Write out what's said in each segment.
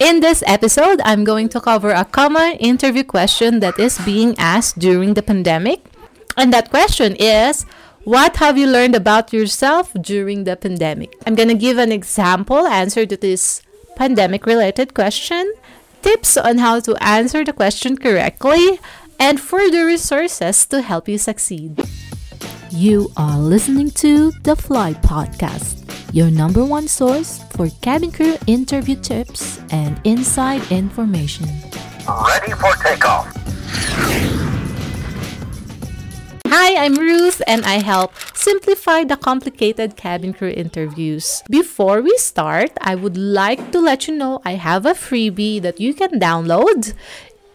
In this episode, I'm going to cover a common interview question that is being asked during the pandemic. And that question is What have you learned about yourself during the pandemic? I'm going to give an example answer to this pandemic related question, tips on how to answer the question correctly, and further resources to help you succeed. You are listening to the Fly Podcast, your number one source for cabin crew interview tips and inside information. Ready for takeoff. Hi, I'm Ruth and I help simplify the complicated cabin crew interviews. Before we start, I would like to let you know I have a freebie that you can download.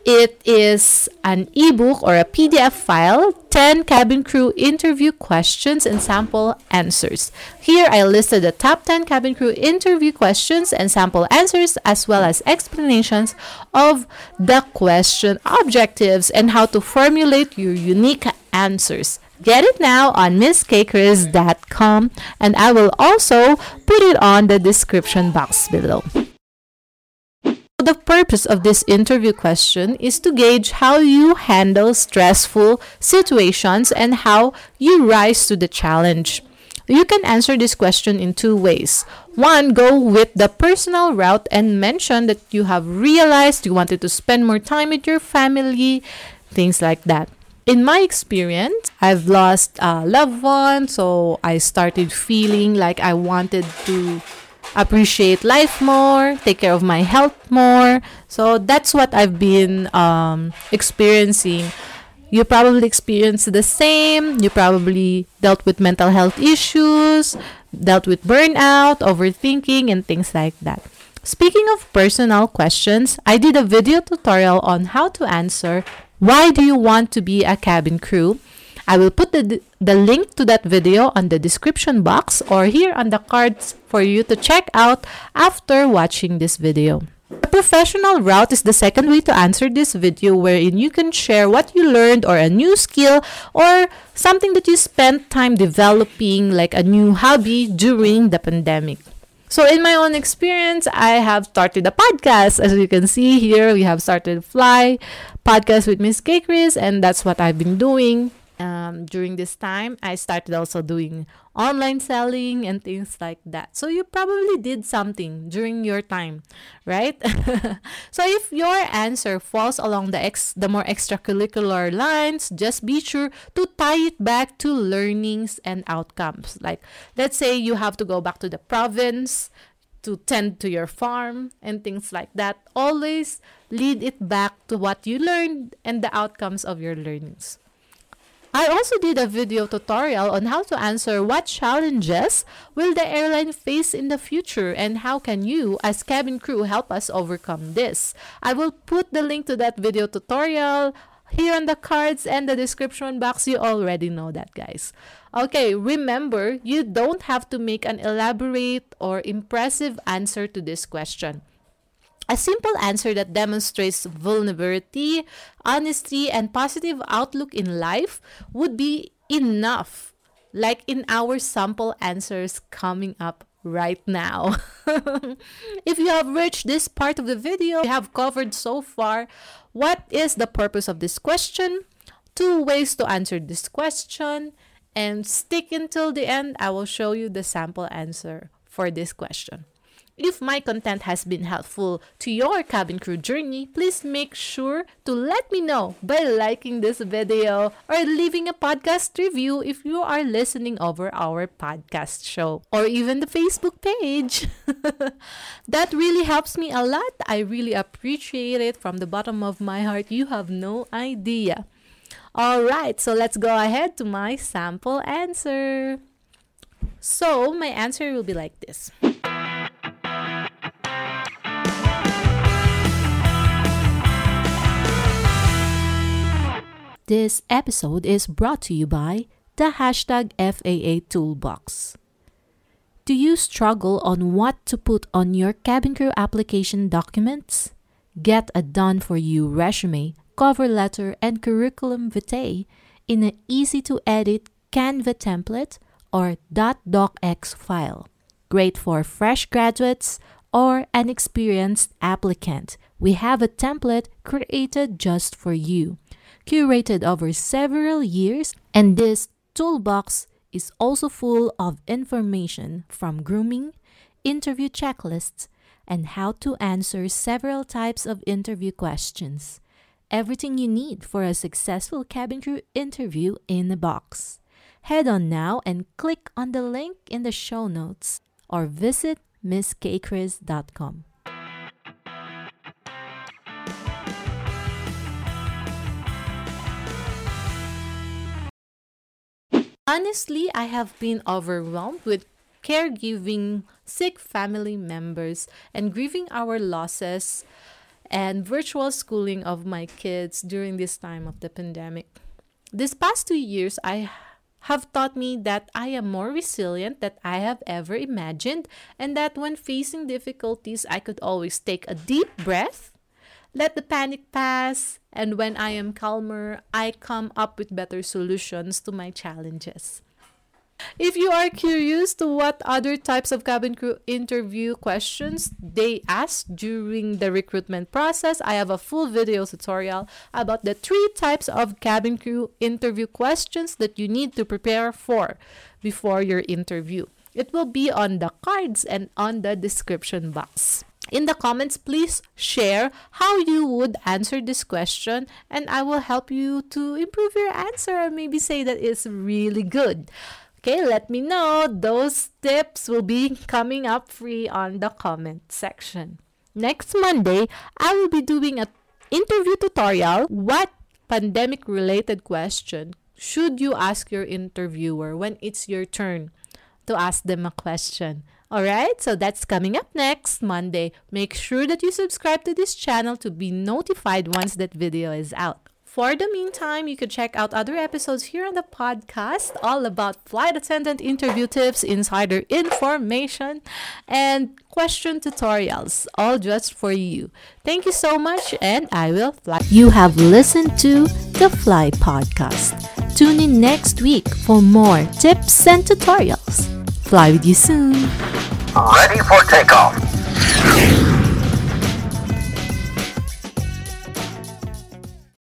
It is an ebook or a PDF file 10 cabin crew interview questions and sample answers. Here I listed the top 10 cabin crew interview questions and sample answers, as well as explanations of the question objectives and how to formulate your unique answers. Get it now on misskchris.com and I will also put it on the description box below. The purpose of this interview question is to gauge how you handle stressful situations and how you rise to the challenge. You can answer this question in two ways. One, go with the personal route and mention that you have realized you wanted to spend more time with your family, things like that. In my experience, I've lost a loved one, so I started feeling like I wanted to appreciate life more, take care of my health more. So that's what I've been um, experiencing. You probably experienced the same. You probably dealt with mental health issues, dealt with burnout, overthinking, and things like that. Speaking of personal questions, I did a video tutorial on how to answer why do you want to be a cabin crew? I will put the, the link to that video on the description box or here on the cards for you to check out after watching this video. A professional route is the second way to answer this video wherein you can share what you learned or a new skill or something that you spent time developing like a new hobby during the pandemic. So in my own experience, I have started a podcast. As you can see here, we have started Fly podcast with Miss K Chris, and that's what I've been doing um, during this time, I started also doing online selling and things like that. So you probably did something during your time, right? so if your answer falls along the ex the more extracurricular lines, just be sure to tie it back to learnings and outcomes. Like let's say you have to go back to the province to tend to your farm and things like that. Always lead it back to what you learned and the outcomes of your learnings. I also did a video tutorial on how to answer what challenges will the airline face in the future and how can you as cabin crew help us overcome this. I will put the link to that video tutorial here on the cards and the description box. You already know that, guys. Okay, remember, you don't have to make an elaborate or impressive answer to this question. A simple answer that demonstrates vulnerability, honesty, and positive outlook in life would be enough, like in our sample answers coming up right now. if you have reached this part of the video, we have covered so far what is the purpose of this question, two ways to answer this question, and stick until the end. I will show you the sample answer for this question. If my content has been helpful to your cabin crew journey, please make sure to let me know by liking this video or leaving a podcast review if you are listening over our podcast show or even the Facebook page. that really helps me a lot. I really appreciate it from the bottom of my heart. You have no idea. All right, so let's go ahead to my sample answer. So, my answer will be like this. This episode is brought to you by the hashtag FAA Toolbox. Do you struggle on what to put on your cabin crew application documents? Get a done for you resume, cover letter, and curriculum vitae in an easy to edit Canva template or .docx file. Great for fresh graduates or an experienced applicant, we have a template created just for you, curated over several years, and this toolbox is also full of information from grooming, interview checklists, and how to answer several types of interview questions. Everything you need for a successful cabin crew interview in a box. Head on now and click on the link in the show notes or visit misskchris.com. Honestly, I have been overwhelmed with caregiving sick family members and grieving our losses and virtual schooling of my kids during this time of the pandemic. This past two years, I have taught me that I am more resilient than I have ever imagined, and that when facing difficulties, I could always take a deep breath, let the panic pass, and when I am calmer, I come up with better solutions to my challenges. If you are curious to what other types of cabin crew interview questions they ask during the recruitment process, I have a full video tutorial about the three types of cabin crew interview questions that you need to prepare for before your interview. It will be on the cards and on the description box. In the comments, please share how you would answer this question, and I will help you to improve your answer or maybe say that it's really good. Okay, let me know. Those tips will be coming up free on the comment section. Next Monday, I will be doing an interview tutorial. What pandemic related question should you ask your interviewer when it's your turn to ask them a question? Alright, so that's coming up next Monday. Make sure that you subscribe to this channel to be notified once that video is out. For the meantime, you could check out other episodes here on the podcast, all about flight attendant interview tips, insider information, and question tutorials, all just for you. Thank you so much, and I will fly. You have listened to the Fly Podcast. Tune in next week for more tips and tutorials. Fly with you soon. Ready for takeoff.